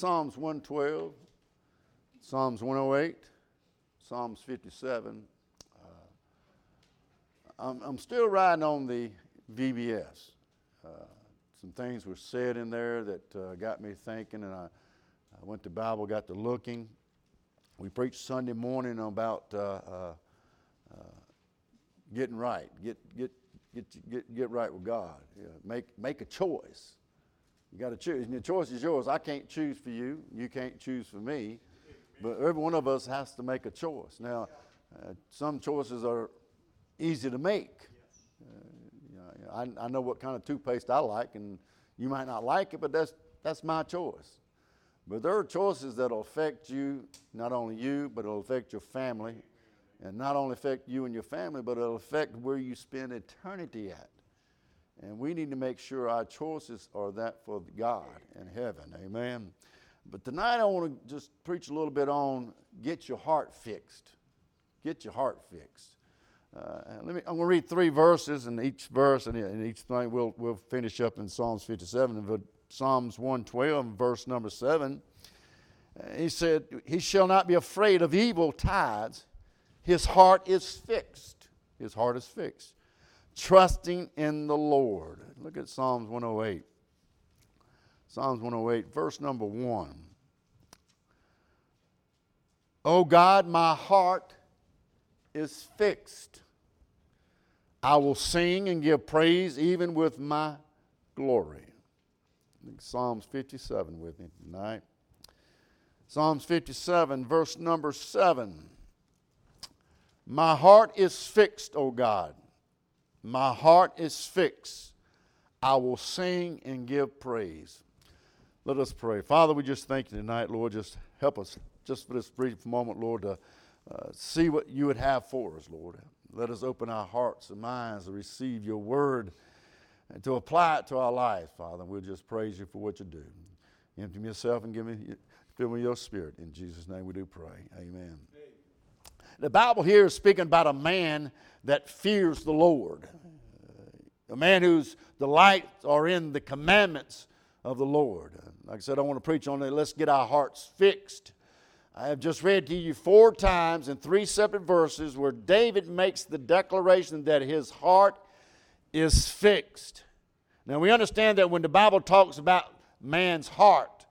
Psalms 112, Psalms 108, Psalms 57. Uh, I'm, I'm still riding on the VBS. Uh, some things were said in there that uh, got me thinking, and I, I, went to Bible, got to looking. We preached Sunday morning about uh, uh, uh, getting right, get, get, get, get, get right with God, yeah, make, make a choice. You got to choose. And your choice is yours. I can't choose for you. You can't choose for me. But every one of us has to make a choice. Now, uh, some choices are easy to make. Uh, I, I know what kind of toothpaste I like, and you might not like it, but that's, that's my choice. But there are choices that will affect you, not only you, but it'll affect your family. And not only affect you and your family, but it'll affect where you spend eternity at. And we need to make sure our choices are that for God and heaven. Amen. But tonight I want to just preach a little bit on get your heart fixed. Get your heart fixed. Uh, let me, I'm going to read three verses, and each verse and each thing we'll, we'll finish up in Psalms 57 and Psalms 112, verse number 7. Uh, he said, He shall not be afraid of evil tides. His heart is fixed. His heart is fixed trusting in the Lord. Look at Psalms 108. Psalms 108, verse number 1. Oh God, my heart is fixed. I will sing and give praise even with my glory. Psalms 57 with me tonight. Psalms 57, verse number 7. My heart is fixed, O God. My heart is fixed. I will sing and give praise. Let us pray. Father, we just thank you tonight, Lord. Just help us just for this brief moment, Lord, to uh, see what you would have for us, Lord. Let us open our hearts and minds to receive your word and to apply it to our life, Father. We'll just praise you for what you do. Empty me yourself and give me, fill me your spirit. In Jesus' name we do pray. Amen. The Bible here is speaking about a man that fears the Lord, a man whose delights are in the commandments of the Lord. Like I said, I want to preach on it. Let's get our hearts fixed. I have just read to you four times in three separate verses where David makes the declaration that his heart is fixed. Now, we understand that when the Bible talks about man's heart,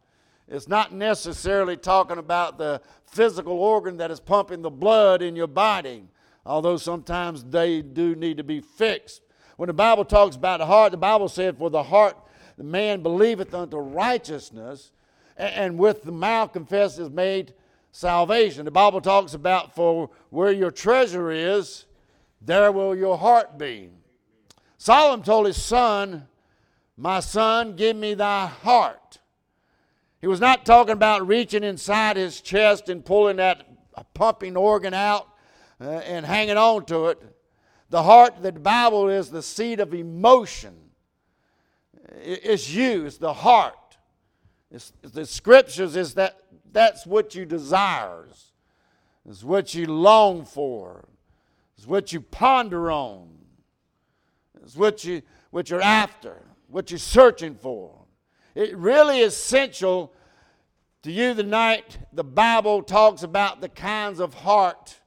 it's not necessarily talking about the physical organ that is pumping the blood in your body, although sometimes they do need to be fixed. When the Bible talks about the heart, the Bible said, For the heart, the man believeth unto righteousness, and with the mouth confesses made salvation. The Bible talks about, For where your treasure is, there will your heart be. Solomon told his son, My son, give me thy heart he was not talking about reaching inside his chest and pulling that pumping organ out Uh, and hanging on to it. The heart, the Bible is the seat of emotion. It's you, it's the heart. It's, the scriptures is that that's what you desires. It's what you long for. It's what you ponder on. It's what you what you're after, what you're searching for. It really is essential to you tonight. The Bible talks about the kinds of heart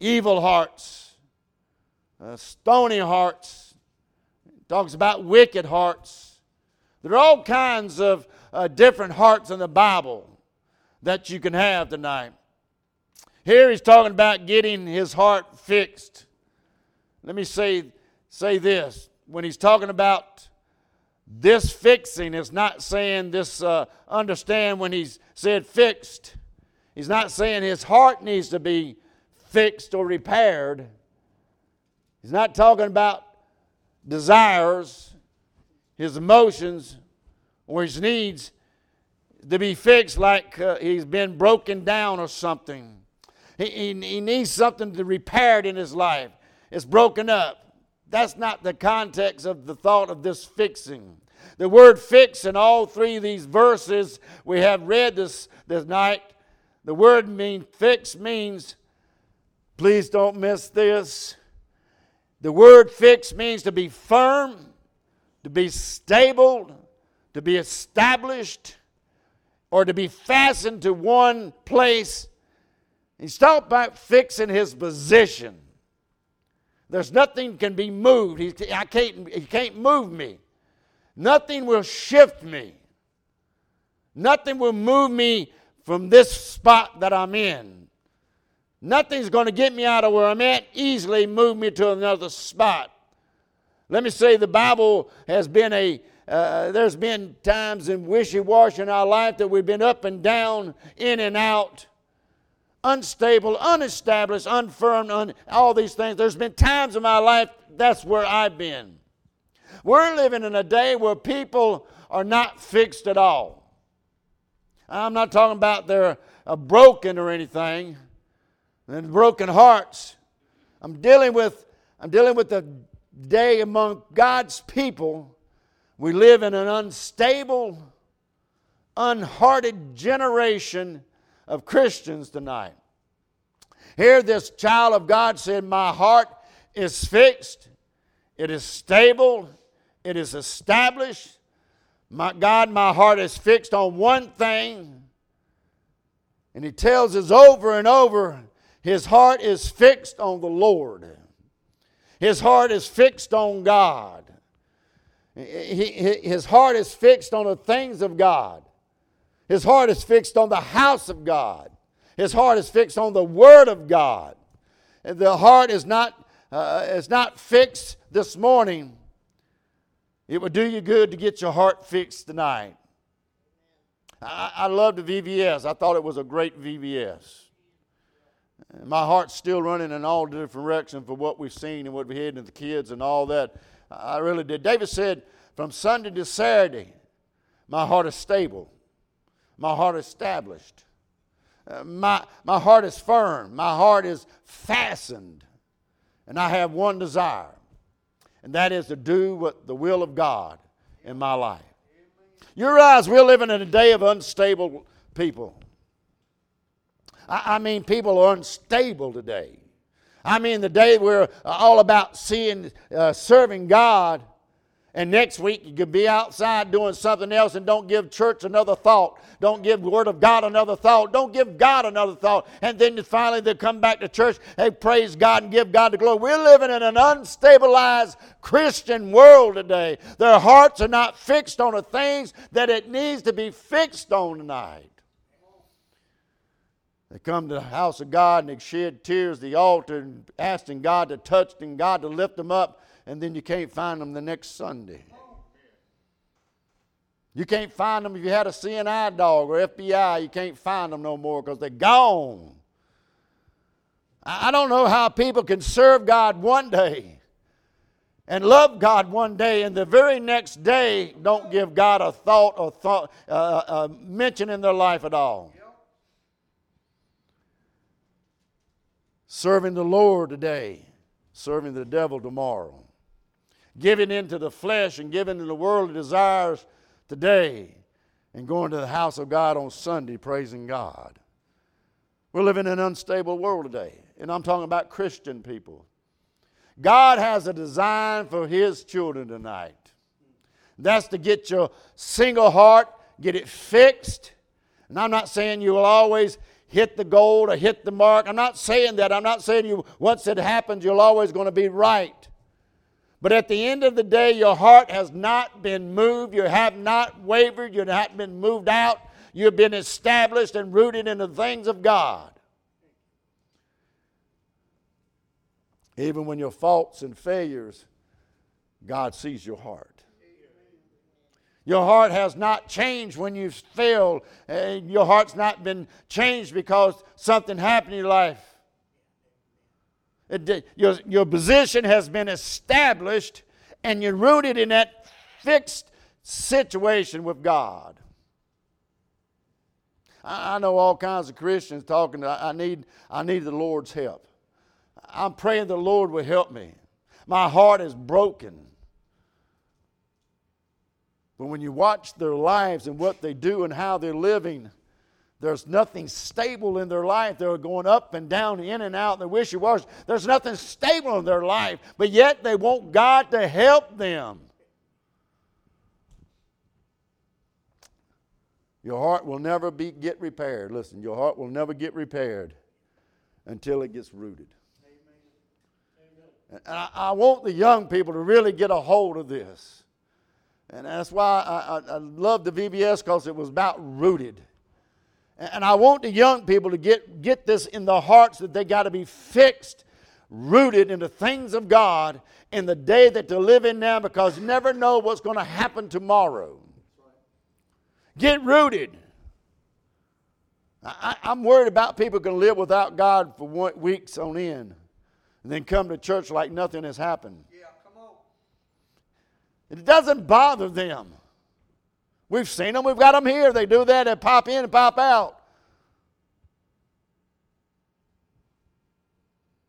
evil hearts, uh, stony hearts, it talks about wicked hearts. There are all kinds of uh, different hearts in the Bible that you can have tonight. Here he's talking about getting his heart fixed. Let me say, say this. When he's talking about this fixing is not saying this, uh, understand when he's said fixed. He's not saying his heart needs to be fixed or repaired. He's not talking about desires, his emotions, or his needs to be fixed like uh, he's been broken down or something. He, he, he needs something to repaired in his life. It's broken up. That's not the context of the thought of this fixing. The word fix in all three of these verses we have read this, this night, the word mean fix means, please don't miss this. The word fix means to be firm, to be stable, to be established. or to be fastened to one place. He's talking about fixing his position. There's nothing can be moved. He, I can't, he can't move me. Nothing will shift me. Nothing will move me from this spot that I'm in. Nothing's going to get me out of where I'm at, easily move me to another spot. Let me say the Bible has been a, uh, there's been times in wishy washy in our life that we've been up and down, in and out unstable, unestablished, unfirm, un, all these things. There's been times in my life that's where I've been. We're living in a day where people are not fixed at all. I'm not talking about they're uh, broken or anything, and broken hearts. I'm dealing with I'm dealing with the day among God's people. We live in an unstable, unhearted generation of Christians tonight. Here, this child of God said, My heart is fixed, it is stable, it is established. My God, my heart is fixed on one thing. And he tells us over and over his heart is fixed on the Lord. His heart is fixed on God. His heart is fixed on the things of God. His heart is fixed on the house of God. His heart is fixed on the Word of God. The heart is not, uh, is not fixed this morning. It would do you good to get your heart fixed tonight. I, I loved the VBS. I thought it was a great VBS. My heart's still running in all different directions for what we've seen and what we had in the kids and all that. I really did. David said, from Sunday to Saturday, my heart is stable my heart is established. Uh, my, my heart is firm. My heart is fastened. And I have one desire, and that is to do what the will of God in my life. You realize we're living in a day of unstable people. I, I mean, people are unstable today. I mean, the day we're all about seeing, uh, serving God and next week, you could be outside doing something else and don't give church another thought. Don't give Word of God another thought. Don't give God another thought. And then finally they come back to church, they praise God and give God the glory. We're living in an unstabilized Christian world today. Their hearts are not fixed on the things that it needs to be fixed on tonight. They come to the house of God and they shed tears at the altar and asking God to touch and God to lift them up and then you can't find them the next Sunday. You can't find them if you had a CNI dog or FBI, you can't find them no more because they're gone. I don't know how people can serve God one day and love God one day and the very next day don't give God a thought or thought, uh, uh, uh mention in their life at all. Serving the Lord today, serving the devil tomorrow giving into the flesh and giving to the worldly desires today and going to the house of God on Sunday praising God. We're living in an unstable world today, and I'm talking about Christian people. God has a design for His children tonight. That's to get your single heart, get it fixed. And I'm not saying you will always hit the goal or hit the mark. I'm not saying that. I'm not saying you once it happens, you're always going to be right. But at the end of the day, your heart has not been moved. You have not wavered. You have not been moved out. You've been established and rooted in the things of God. Even when your faults and failures, God sees your heart. Your heart has not changed when you've failed. Your heart's not been changed because something happened in your life your, your position has been established and you're rooted in that fixed situation with God. I, I know all kinds of Christians talking, I, need, I need the Lord's help. I'm praying the Lord will help me. My heart is broken. But when you watch their lives and what they do and how they're living, there's nothing stable in their life. They're going up and down, in and out, they wish it was. There's nothing stable in their life, but yet they want God to help them. Your heart will never be, get repaired. Listen, your heart will never get repaired until it gets rooted. And I, I, want the young people to really get a hold of this. And that's why I, I, I love the VBS because it was about rooted. And, and I want the young people to get, get this in their hearts that they got to be fixed, rooted in the things of God in the day that they're living now because you never know what's going to happen tomorrow. Get rooted. I, am worried about people to live without God for weeks on end and then come to church like nothing has happened. It doesn't bother them. We've seen them, we've got them here. They do that, they pop in and pop out.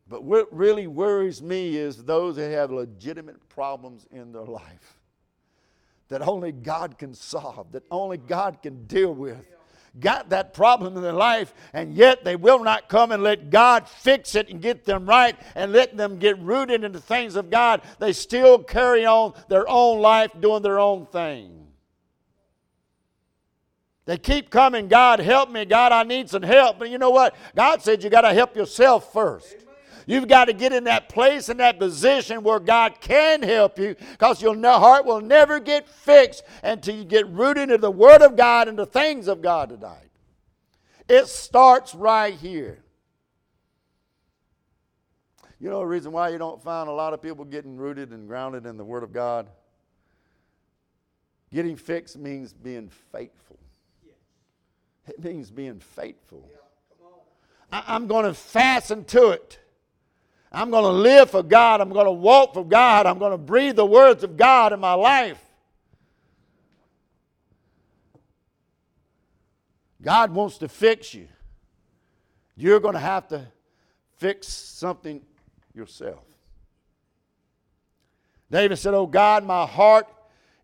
But what really worries me is those that have legitimate problems in their life that only God can solve, that only God can deal with got that problem in their life, and yet they will not come and let God fix it and get them right and let them get rooted in the things of God. They still carry on their own life doing their own thing. They keep coming, God, help me. God, I need some help. But you know what? God said you got to help yourself first. You've got to get in that place in that position where God can help you because your heart will never get fixed until you get rooted into the Word of God and the things of God tonight. It starts right here. You know the reason why you don't find a lot of people getting rooted and grounded in the Word of God? Getting fixed means being faithful. It means being faithful. I, am going to fasten to it. I'm going to live for God. I'm going to walk for God. I'm going to breathe the words of God in my life. God wants to fix you. You're going to have to fix something yourself. David said, Oh God, my heart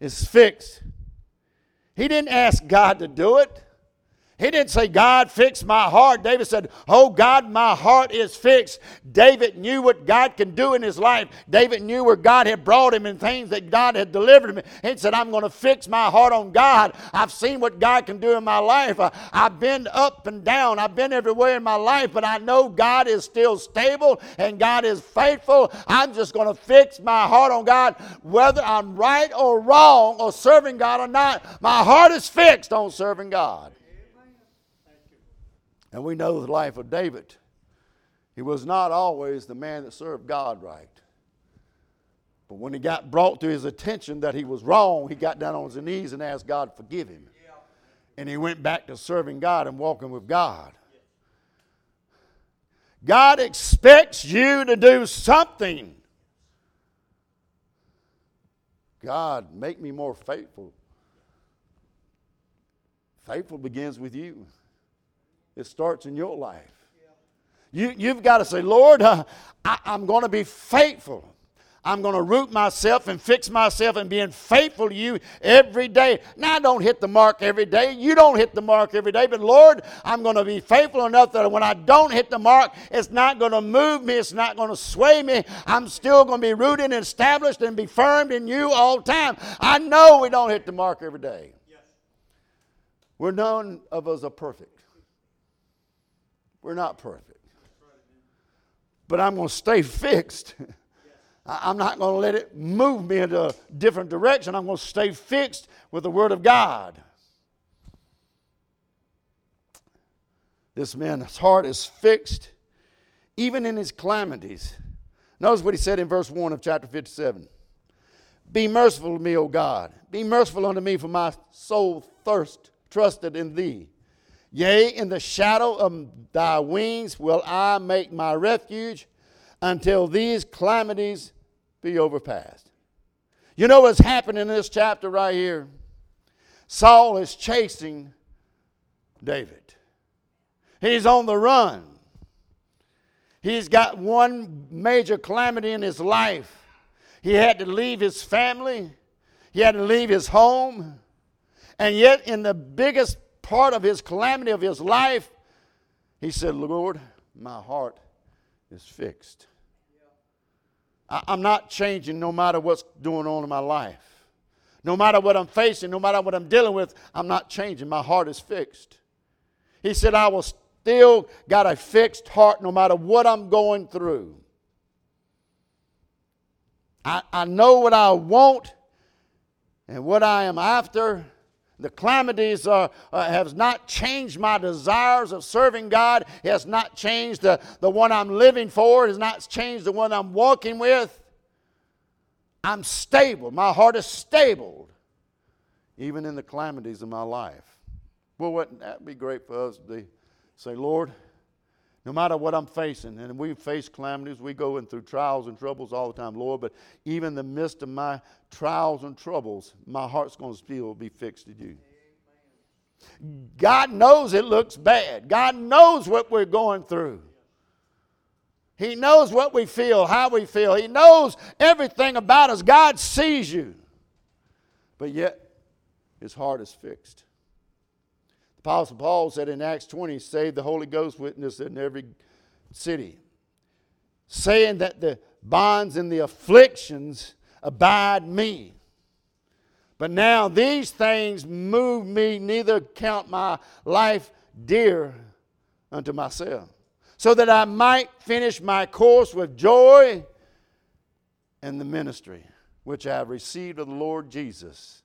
is fixed. He didn't ask God to do it. He didn't say, God, fix my heart. David said, Oh, God, my heart is fixed. David knew what God can do in his life. David knew where God had brought him and things that God had delivered him. He said, I'm going to fix my heart on God. I've seen what God can do in my life. Uh, I've been up and down, I've been everywhere in my life, but I know God is still stable and God is faithful. I'm just going to fix my heart on God, whether I'm right or wrong or serving God or not. My heart is fixed on serving God. And we know the life of David. He was not always the man that served God right. But when he got brought to his attention that he was wrong, he got down on his knees and asked God to forgive him. And he went back to serving God and walking with God. God expects you to do something. God, make me more faithful. Faithful begins with you. It starts in your life. You, you've got to say, Lord, uh, I, I'm going to be faithful. I'm going to root myself and fix myself and being faithful to you every day. Now, I don't hit the mark every day. You don't hit the mark every day. But Lord, I'm going to be faithful enough that when I don't hit the mark, it's not going to move me. It's not going to sway me. I'm still going to be rooted and established and be firm in you all the time. I know we don't hit the mark every day. Yes. We're none of us are perfect. We're not perfect. But I'm going to stay fixed. I'm not going to let it move me into a different direction. I'm going to stay fixed with the Word of God. This man's heart is fixed even in his calamities. Notice what he said in verse 1 of chapter 57 Be merciful to me, O God. Be merciful unto me, for my soul thirst trusted in thee. Yea, in the shadow of thy wings will I make my refuge until these calamities be overpassed. You know what's happening in this chapter right here? Saul is chasing David. He's on the run. He's got one major calamity in his life. He had to leave his family, he had to leave his home. And yet, in the biggest part of his calamity of his life, he said, Lord, my heart is fixed. I'm not changing no matter what's going on in my life. No matter what I'm facing, no matter what I'm dealing with, I'm not changing. My heart is fixed. He said, I will still got a fixed heart no matter what I'm going through. I, I know what I want and what I am after. The calamities uh, uh, have not changed my desires of serving God. It has not changed the, the one I'm living for. It has not changed the one I'm walking with. I'm stable. My heart is stable, even in the calamities of my life. Well, wouldn't that be great for us to say, Lord, no matter what I'm facing, and we face calamities, we go in through trials and troubles all the time, Lord, but even in the midst of my trials and troubles, my heart's going to still be fixed to you. God knows it looks bad. God knows what we're going through. He knows what we feel, how we feel. He knows everything about us. God sees you. But yet, his heart is fixed. The Apostle Paul said in Acts 20, save the Holy Ghost witness in every city, saying that the bonds and the afflictions abide me. But now these things move me, neither count my life dear unto myself so that I might finish my course with joy and the ministry which I have received of the Lord Jesus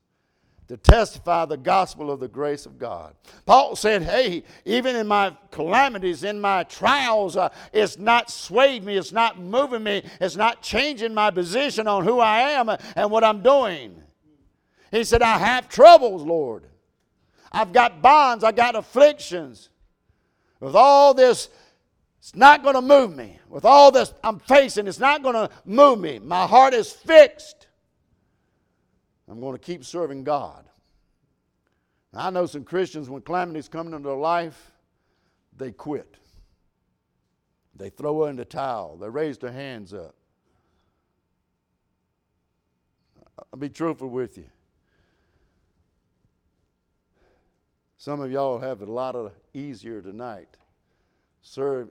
to testify the gospel of the grace of God. Paul said, Hey, even in my calamities, in my trials, uh, it's not swayed me, it's not moving me, it's not changing my position on who I am and what I'm doing. He said, I have troubles, Lord. I've got bonds, I got afflictions. With all this it's not going to move me. With all this I'm facing, it's not going to move me. My heart is fixed. I'm going to keep serving God. I know some Christians, when calamities come into their life, they quit. They throw in the towel. They raise their hands up. I'll be truthful with you. Some of y'all have it a lot of easier tonight. Serve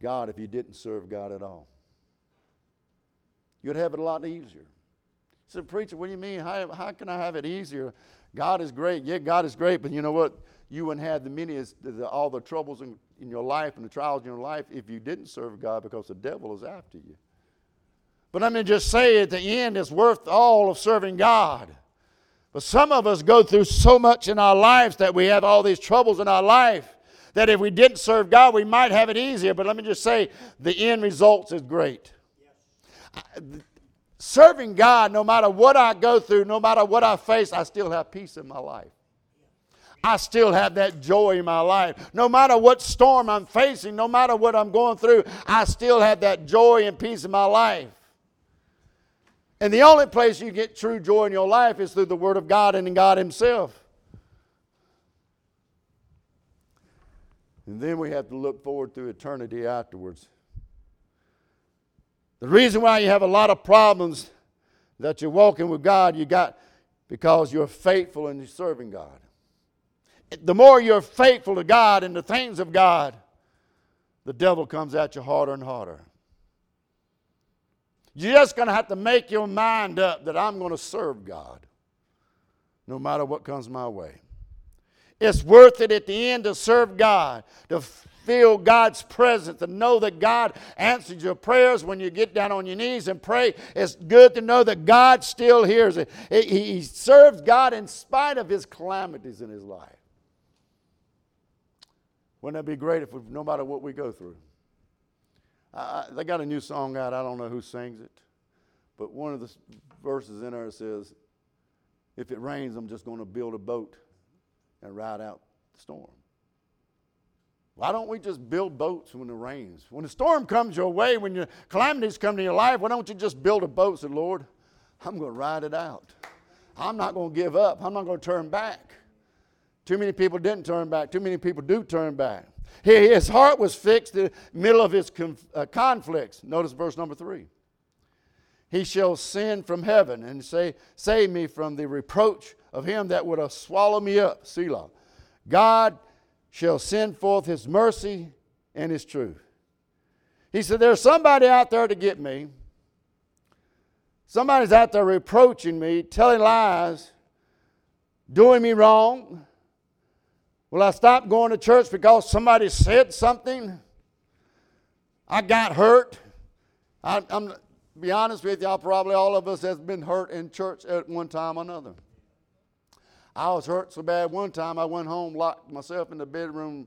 God if you didn't serve God at all. You'd have it a lot easier. Said, Preacher, what do you mean? How, how can I have it easier? God is great. Yeah, God is great, but you know what? You wouldn't have the many, the, all the troubles in, in your life and the trials in your life if you didn't serve God because the devil is after you. But let me just say at the end, it's worth all of serving God. But some of us go through so much in our lives that we have all these troubles in our life that if we didn't serve God, we might have it easier. But let me just say, the end results is great. Serving God, no matter what I go through, no matter what I face, I still have peace in my life. I still have that joy in my life. No matter what storm I'm facing, no matter what I'm going through, I still have that joy and peace in my life. And the only place you get true joy in your life is through the Word of God and in God Himself. And then we have to look forward to eternity afterwards. The reason why you have a lot of problems that you're walking with God, you got because you're faithful and you're serving God. The more you're faithful to God and the things of God, the devil comes at you harder and harder. You're just going to have to make your mind up that I'm going to serve God no matter what comes my way. It's worth it at the end to serve God, to feel God's presence, to know that God answers your prayers when you get down on your knees and pray. It's good to know that God still hears it. He serves God in spite of his calamities in his life. Wouldn't that be great if we, no matter what we go through? They got a new song out. I don't know who sings it, but one of the verses in there says, "If it rains, I'm just going to build a boat and ride out the storm. Why don't we just build boats when it rains? When the storm comes your way, when your calamities come to your life, why don't you just build a boat say, Lord, I'm going to ride it out. I'm not going to give up. I'm not going to turn back. Too many people didn't turn back. Too many people do turn back. His heart was fixed in the middle of his uh, conflicts. Notice verse number three. He shall send from heaven and say, Save me from the reproach of him that would have swallowed me up. Selah. God shall send forth his mercy and his truth. He said, There's somebody out there to get me. Somebody's out there reproaching me, telling lies. doing me wrong? Will I stop going to church because somebody said something? I got hurt. I, am be honest with you, I probably all of us has been hurt in church at one time or another. I was hurt so bad one time I went home, locked myself in the bedroom,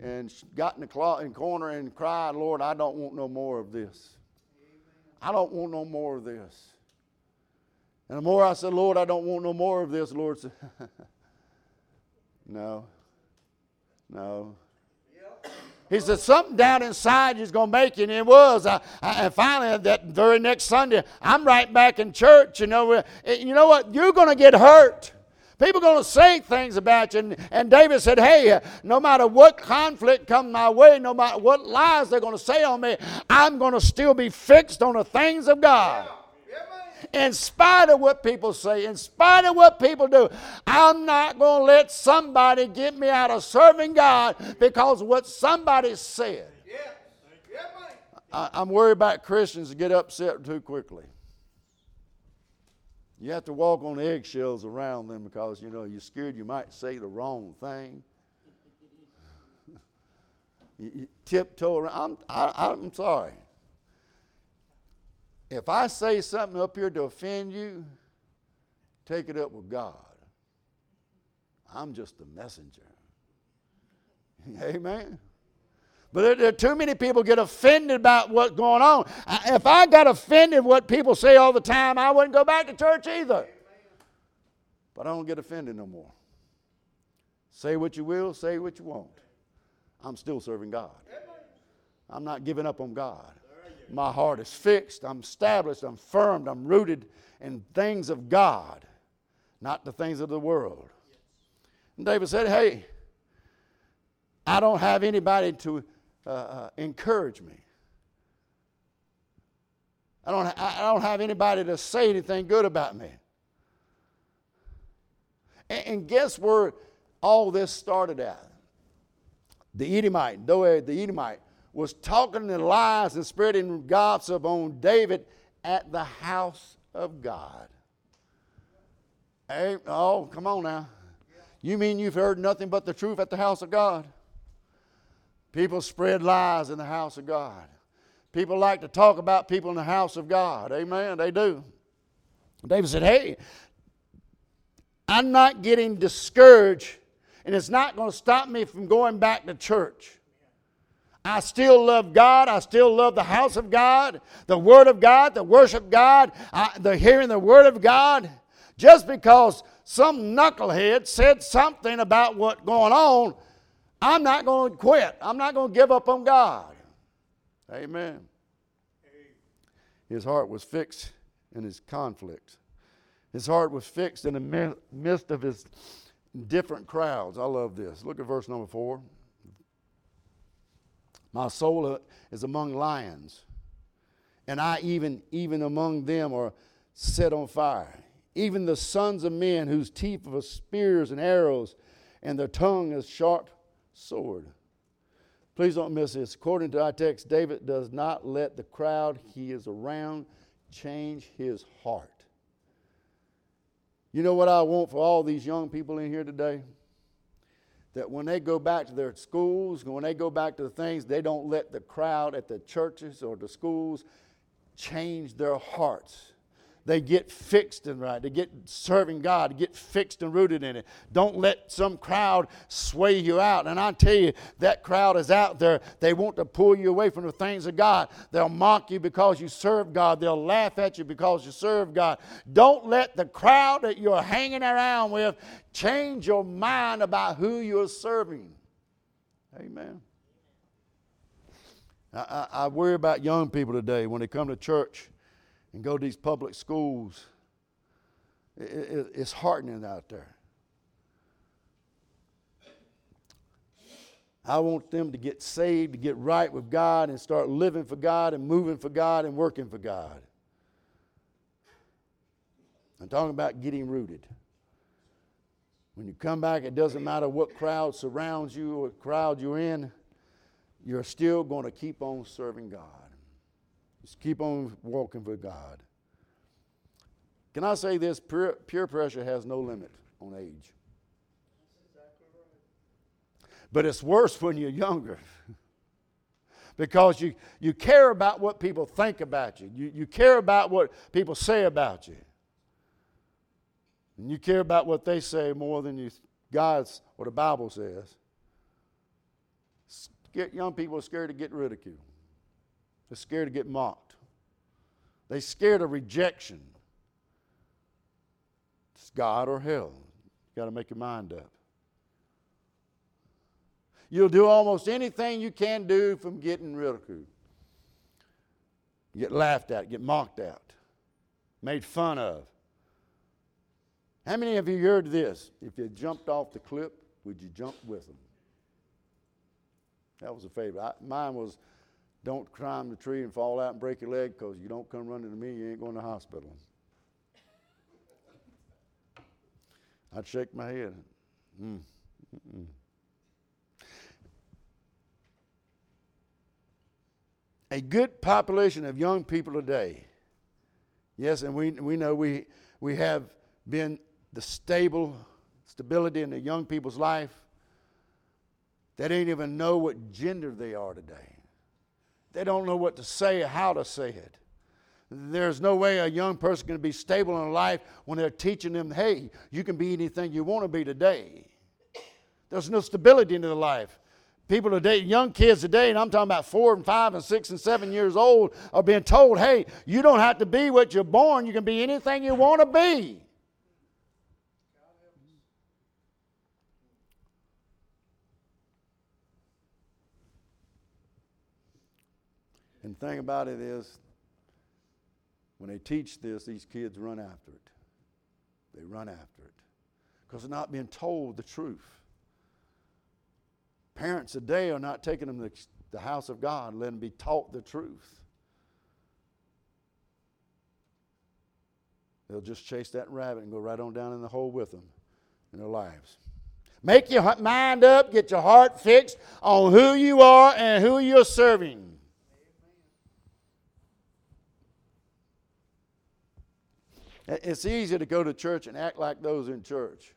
and got in the clo- in corner and cried, Lord, I don't want no more of this. I don't want no more of this. And the more I said, Lord, I don't want no more of this, Lord said, No, no. He said, Something down inside is going to make you, and it was. I, I, and finally, uh, that very next Sunday, I'm right back in church. You know, you know what? You're going to get hurt. People are going to say things about you. And, and David said, Hey, uh, no matter what conflict comes my way, no matter what lies they're going to say on me, I'm going to still be fixed on the things of God. In spite of what people say, in spite of what people do, I'm not going to let somebody get me out of serving God because what somebody said. I, I'm worried about Christians get upset too quickly. You have to walk on eggshells around them because, you know, you're scared you might say the wrong thing. you, you tiptoe around. I'm, I, I'm sorry. If I say something up here to offend you, take it up with God. I'm just a messenger. Amen. But there, there, too many people get offended about what's going on. If I got offended what people say all the time, I wouldn't go back to church either. But I don't get offended no more. Say what you will, say what you won't. I'm still serving God. I'm not giving up on God. My heart is fixed, I'm established, I'm firm, I'm rooted in things of God, not the things of the world. And David said, Hey, I don't have anybody to uh, encourage me. I don't, I don't have anybody to say anything good about me. And, and guess where all this started at? The Edomite, Doeg the Edomite, was talking the lies and spreading gossip on David at the house of God. Hey, oh, come on now. You mean you've heard nothing but the truth at the house of God? People spread lies in the house of God. People like to talk about people in the house of God. Amen. They do. David said, Hey, I'm not getting discouraged, and it's not going to stop me from going back to church. I still love God. I still love the house of God, the Word of God, the worship God, I, the hearing the Word of God. Just because some knucklehead said something about what's going on I'm not going to quit. I'm not going to give up on God. Amen. His heart was fixed in his conflicts. His heart was fixed in the midst of his different crowds. I love this. Look at verse number four. My soul is among lions, and I even even among them are set on fire. Even the sons of men whose teeth are spears and arrows, and their tongue is sharp sword. Please don't miss this. According to our text, David does not let the crowd he is around change his heart. You know what I want for all these young people in here today? That when they go back to their schools, when they go back to the things, they don't let the crowd at the churches or the schools change their hearts they get fixed and right. They get serving God, get fixed and rooted in it. Don't let some crowd sway you out. And I tell you, that crowd is out there. They want to pull you away from the things of God. They'll mock you because you serve God. They'll laugh at you because you serve God. Don't let the crowd that you're hanging around with change your mind about who you're serving. Amen. I, I, I worry about young people today when they come to church and go to these public schools, it, it, it's heartening out there. I want them to get saved, to get right with God, and start living for God, and moving for God, and working for God. I'm talking about getting rooted. When you come back, it doesn't matter what crowd surrounds you or what crowd you're in, you're still going to keep on serving God. Just keep on walking for God. Can I say this? Peer pressure has no limit on age. But it's worse when you're younger. because you, you care about what people think about you. you. You care about what people say about you. And you care about what they say more than you, God's, what the Bible says. Get, young people are scared to get ridiculed. They're scared to get mocked. They're scared of rejection. It's God or hell. You got to make your mind up. You'll do almost anything you can do from getting ridiculed. get laughed at, get mocked at, made fun of. How many of you heard this? If you jumped off the cliff, would you jump with them? That was a favorite. I, mine was don't climb the tree and fall out and break your leg because you don't come running to me, you ain't going to the hospital. I'd shake my head. Mm. A good population of young people today. Yes, and we, we know we, we have been the stable stability in the young people's life. They don't even know what gender they are today. They don't know what to say or how to say it. There's no way a young person can be stable in life when they're teaching them, hey, you can be anything you want to be today. There's no stability in their life. People today, young kids today, and I'm talking about four and five and six and seven years old, are being told, hey, you don't have to be what you're born, you can be anything you want to be. Thing about it is, when they teach this, these kids run after it. They run after it because they're not being told the truth. Parents today are not taking them to the house of God, letting them be taught the truth. They'll just chase that rabbit and go right on down in the hole with them in their lives. Make your mind up, get your heart fixed on who you are and who you're serving. It's easy to go to church and act like those in church.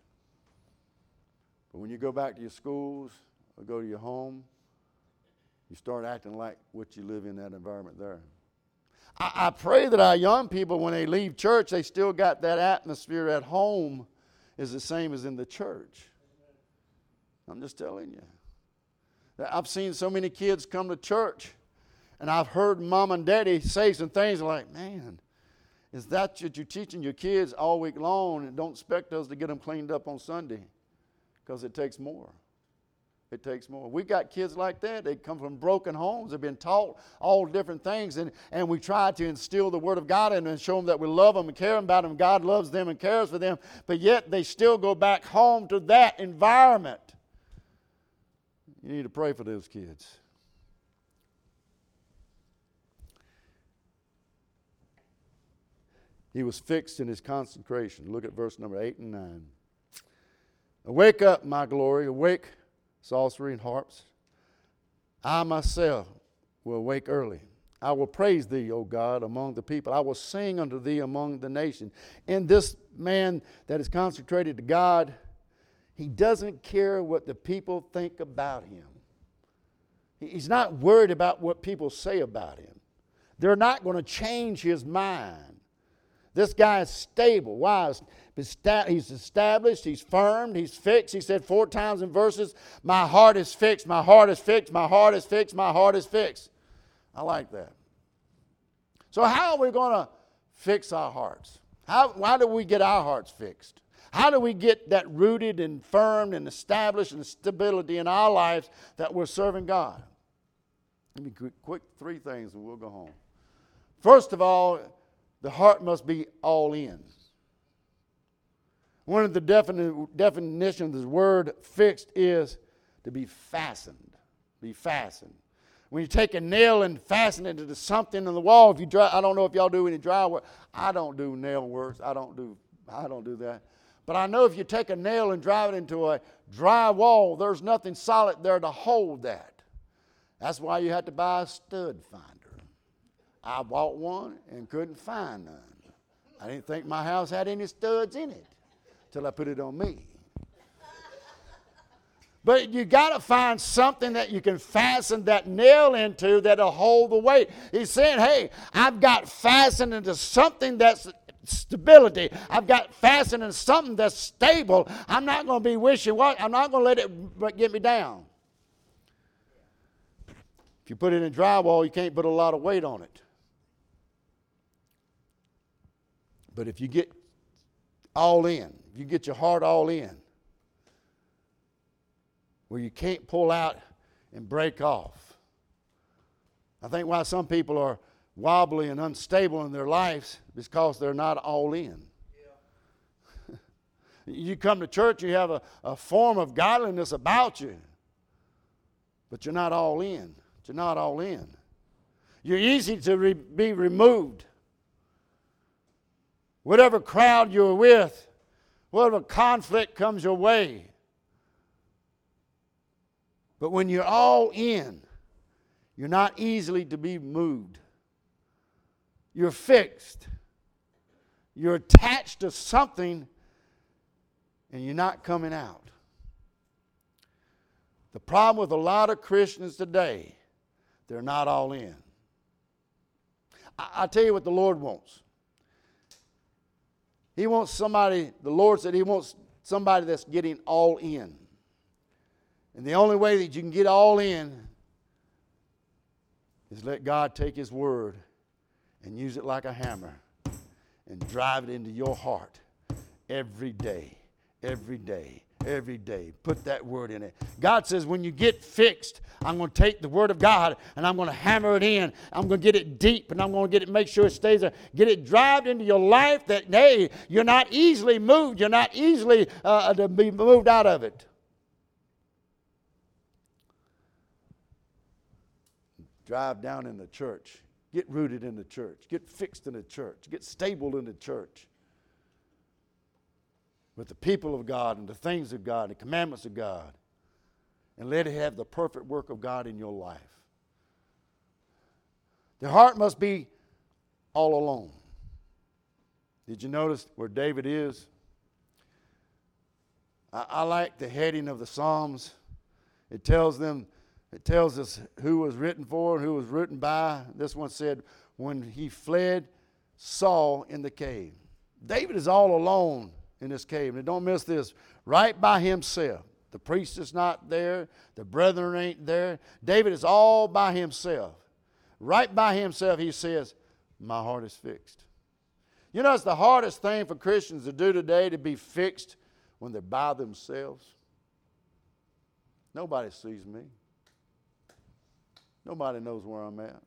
But when you go back to your schools or go to your home, you start acting like what you live in that environment there. I, I pray that our young people, when they leave church, they still got that atmosphere at home is the same as in the church. I'm just telling you. I've seen so many kids come to church, and I've heard mom and daddy say some things like, man, is that what you're teaching your kids all week long and don't expect us to get them cleaned up on Sunday because it takes more. It takes more. We got kids like that. They come from broken homes. They've been taught all different things, and, and we try to instill the Word of God in them and show them that we love them and care about them. God loves them and cares for them, but yet they still go back home to that environment. You need to pray for those kids. He was fixed in his consecration. Look at verse number 8 and 9. Awake up, my glory, awake, psaltery and harps. I myself will awake early. I will praise thee, O God, among the people. I will sing unto thee among the nations. And this man that is consecrated to God, he doesn't care what the people think about him. He's not worried about what people say about him. They're not going to change his mind. This guy is stable. Why? He's established, he's firm, he's fixed. He said four times in verses, My heart is fixed, my heart is fixed, my heart is fixed, my heart is fixed. I like that. So, how are we going to fix our hearts? How, why do we get our hearts fixed? How do we get that rooted and firm and established and stability in our lives that we're serving God? Let me quick, quick three things and we'll go home. First of all, the heart must be all in. One of the defini- definitions of the word fixed is to be fastened. Be fastened. When you take a nail and fasten it into something in the wall, if you dry, I don't know if y'all do any dry work. I don't do nail works. I don't do I don't do that. But I know if you take a nail and drive it into a dry wall, there's nothing solid there to hold that. That's why you have to buy a stud finder. I bought one and couldn't find none. I didn't think my house had any studs in it till I put it on me. But you got to find something that you can fasten that nail into that'll hold the weight. He's saying, hey, I've got fastened into something that's stability. I've got fastened into something that's stable. I'm not going to be wishing what I'm not going to let it get me down. If you put it in drywall, you can't put a lot of weight on it. But if you get all in, if you get your heart all in, where you can't pull out and break off. I think why some people are wobbly and unstable in their lives is because they're not all in. Yeah. you come to church, you have a, a form of godliness about you, but you're not all in. You're not all in. You're easy to re- be removed. Whatever crowd you're with, whatever conflict comes your way, but when you're all in, you're not easily to be moved. You're fixed. You're attached to something and you're not coming out. The problem with a lot of Christians today, they're not all in. I, tell you what the Lord wants. He wants somebody, the Lord said He wants somebody that's getting all in. And the only way that you can get all in is let God take His word and use it like a hammer and drive it into your heart every day, every day, every day. Put that word in it. God says, when you get fixed, I'm going to take the word of God and I'm going to hammer it in. I'm going to get it deep and I'm going to get it, make sure it stays there. Get it drive into your life that, hey, you're not easily moved. You're not easily uh, to be moved out of it. drive down in the church, get rooted in the church, get fixed in the church, get stable in the church with the people of God and the things of God, and the commandments of God, and let it have the perfect work of God in your life. The heart must be all alone. Did you notice where David is? I, I like the heading of the Psalms. It tells them it tells us who was written for and who was written by. This one said, when he fled Saul in the cave. David is all alone in this cave. And don't miss this right by himself. The priest is not there, the brethren ain't there. David is all by himself. Right by himself, he says, My heart is fixed. You know, it's the hardest thing for Christians to do today to be fixed when they're by themselves. Nobody sees me. Nobody knows where I'm at.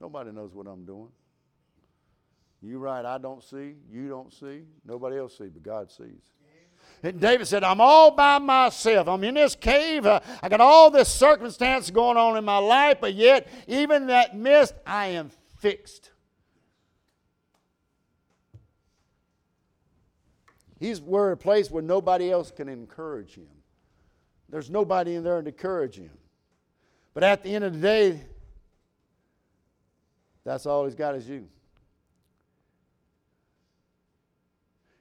Nobody knows what I'm doing. You right, I don't see, you don't see, nobody else sees, but God sees. David said, I'm all by myself. I'm in this cave. Uh, I got all this circumstance going on in my life, but yet, even that mist, I am fixed. He's where a place where nobody else can encourage him. There's nobody in there to encourage him. But at the end of the day, that's all he's got is you.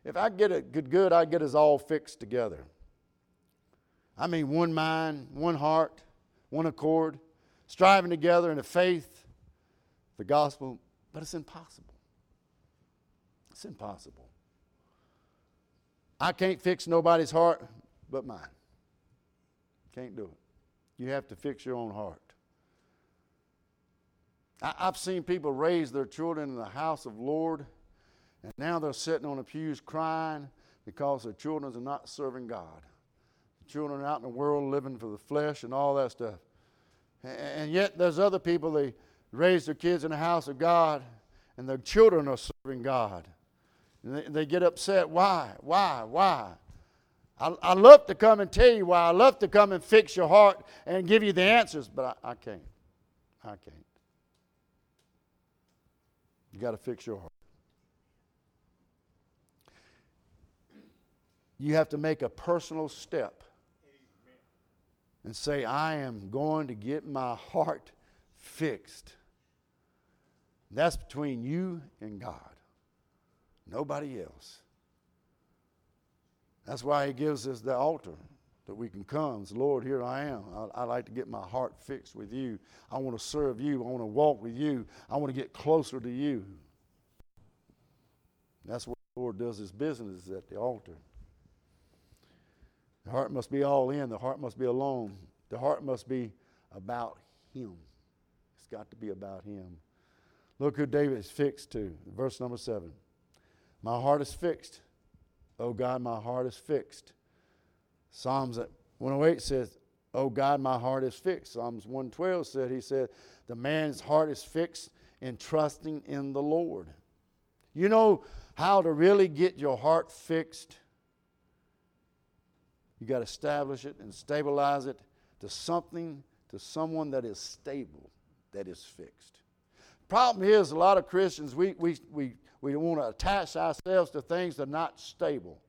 If I get it good, good, I get us all fixed together. I mean, one mind, one heart, one accord, striving together in the faith, the gospel, but it's impossible. It's impossible. I can't fix nobody's heart but mine. Can't do it. You have to fix your own heart. I, have seen people raise their children in the house of Lord, and now they're sitting on the pews crying because their children are not serving God. The children are out in the world living for the flesh and all that stuff. And, and yet there's other people, they raise their kids in the house of God, and their children are serving God. And they, they get upset. Why? Why? Why? I, I love to come and tell you why. I love to come and fix your heart and give you the answers, but I, I can't. I can't. You got to fix your heart. You have to make a personal step and say, I am going to get my heart fixed. That's between you and God, nobody else. That's why he gives us the altar that we can come. Lord, here I am. I, I like to get my heart fixed with you. I want to serve you. I want to walk with you. I want to get closer to you. That's where the Lord does his business at the altar. The heart must be all in. The heart must be alone. The heart must be about him. It's got to be about him. Look who David is fixed to. Verse number seven. My heart is fixed. Oh God, my heart is fixed. Psalms 108 says, Oh God, my heart is fixed. Psalms 112 said, He said, The man's heart is fixed in trusting in the Lord. You know how to really get your heart fixed? You got to establish it and stabilize it to something, to someone that is stable, that is fixed. Problem is, a lot of Christians, we, we, we, we want to attach ourselves to things that are not stable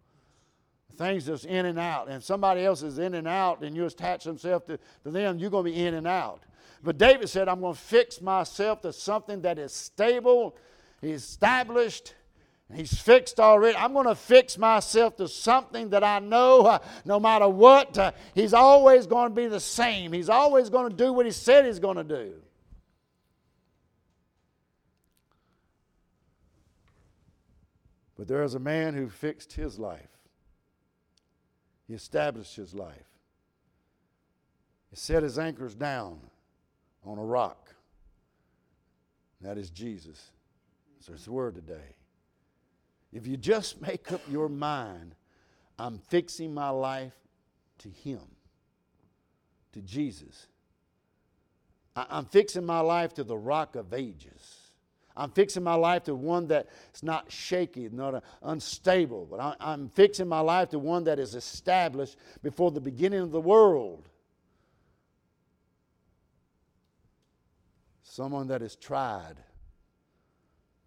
things that's in and out. And somebody else is in and out, and you attach yourself to, to them, you're going to be in and out. But David said, I'm going to fix myself to something that is stable, established, He's fixed already. I'm going to fix myself to something that I know uh, no matter what, uh, He's always going to be the same. He's always going to do what He said He's going to do. But there is a man who fixed his life. He established his life. He set his anchors down on a rock. That is Jesus. So it's the word today. If you just make up your mind, I'm fixing my life to Him, to Jesus. I'm fixing my life to the rock of ages. I'm fixing my life to one that's not shaky, not unstable, but I, am fixing my life to one that is established before the beginning of the world. Someone that is tried,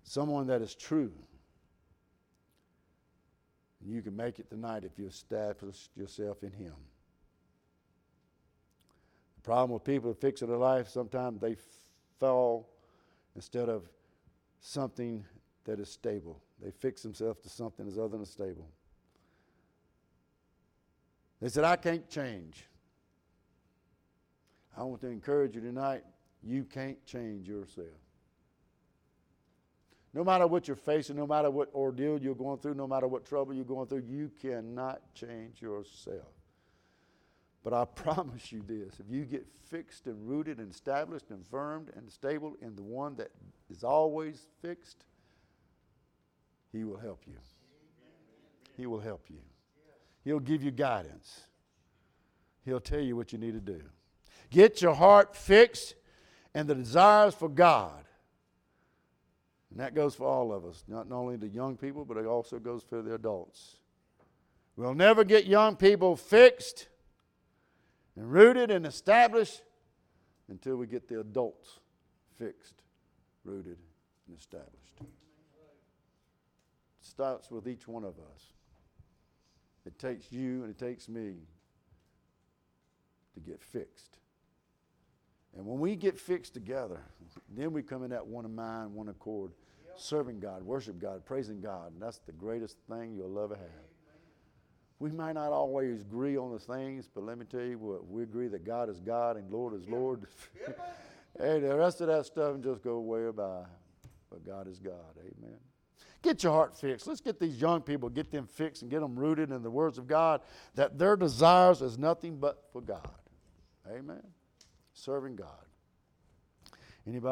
someone that is true. You can make it tonight if you establish yourself in Him. The problem with people fixing their life, sometimes they fall instead of something that is stable. They fix themselves to something that's other than stable. They said, I can't change. I want to encourage you tonight you can't change yourself. No matter what you're facing, no matter what ordeal you're going through, no matter what trouble you're going through, you cannot change yourself. But I promise you this if you get fixed and rooted and established and firmed and stable in the one that is always fixed, He will help you. He will help you. He'll give you guidance. He'll tell you what you need to do. Get your heart fixed and the desires for God. And that goes for all of us, not only the young people, but it also goes for the adults. We'll never get young people fixed and rooted and established until we get the adults fixed, rooted, and established. It starts with each one of us. It takes you and it takes me to get fixed. And when we get fixed together, then we come in that one mind, one accord. Serving God, worship God, praising God. And that's the greatest thing you'll ever have. We might not always agree on the things, but let me tell you what, we agree that God is God and Lord is Lord. hey, the rest of that stuff just go way by. But God is God. Amen. Get your heart fixed. Let's get these young people, get them fixed and get them rooted in the words of God, that their desires is nothing but for God. Amen. Serving God. Anybody?